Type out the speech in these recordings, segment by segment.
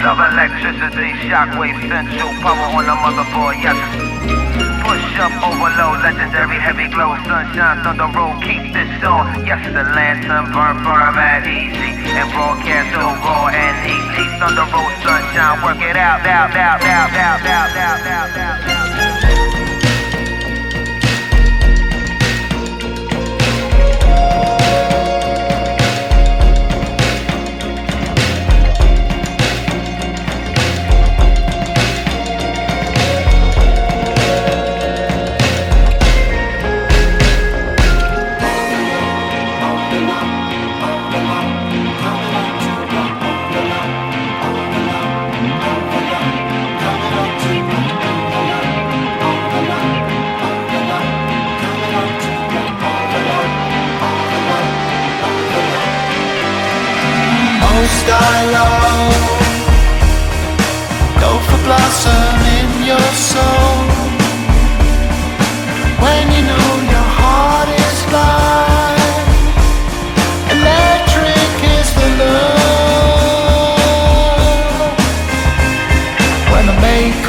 Love electricity, shockwave central, power on the motherboard, yes. Push up, overload, legendary heavy glow, sunshine, thunder roll, keep this on. Yes, the lantern burn, burn, mad easy, and broadcast so raw and easy. Thunder roll, sunshine, work it out, out, out, out, out, out, out, out, out. sky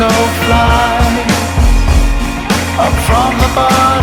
so fly up from the bottom.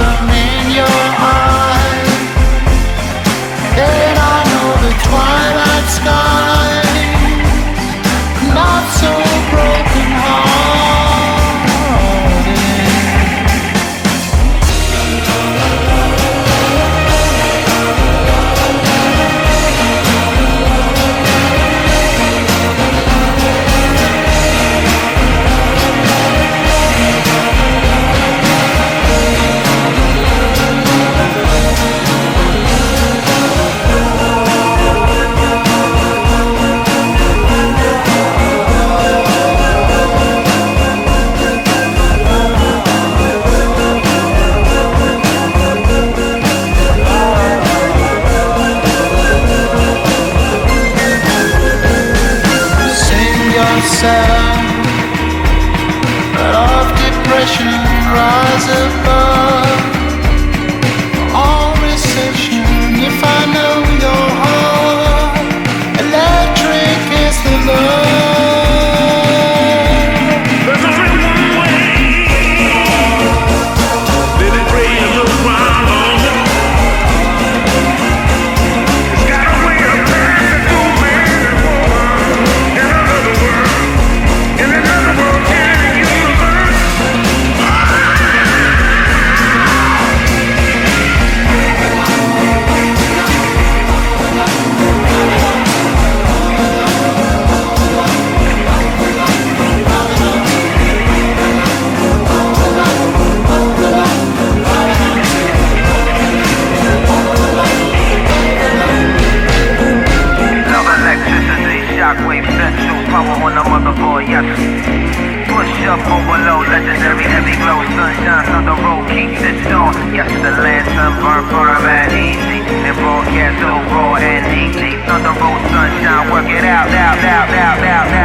true power on the motherboard, yes. Push up, overload, legendary heavy glow, sunshine on the road, keep this on. Yes, the land, sunburn, firm and easy, and broadcast so raw and easy. deep on the road, sunshine, work it out, out, out, out, out, out.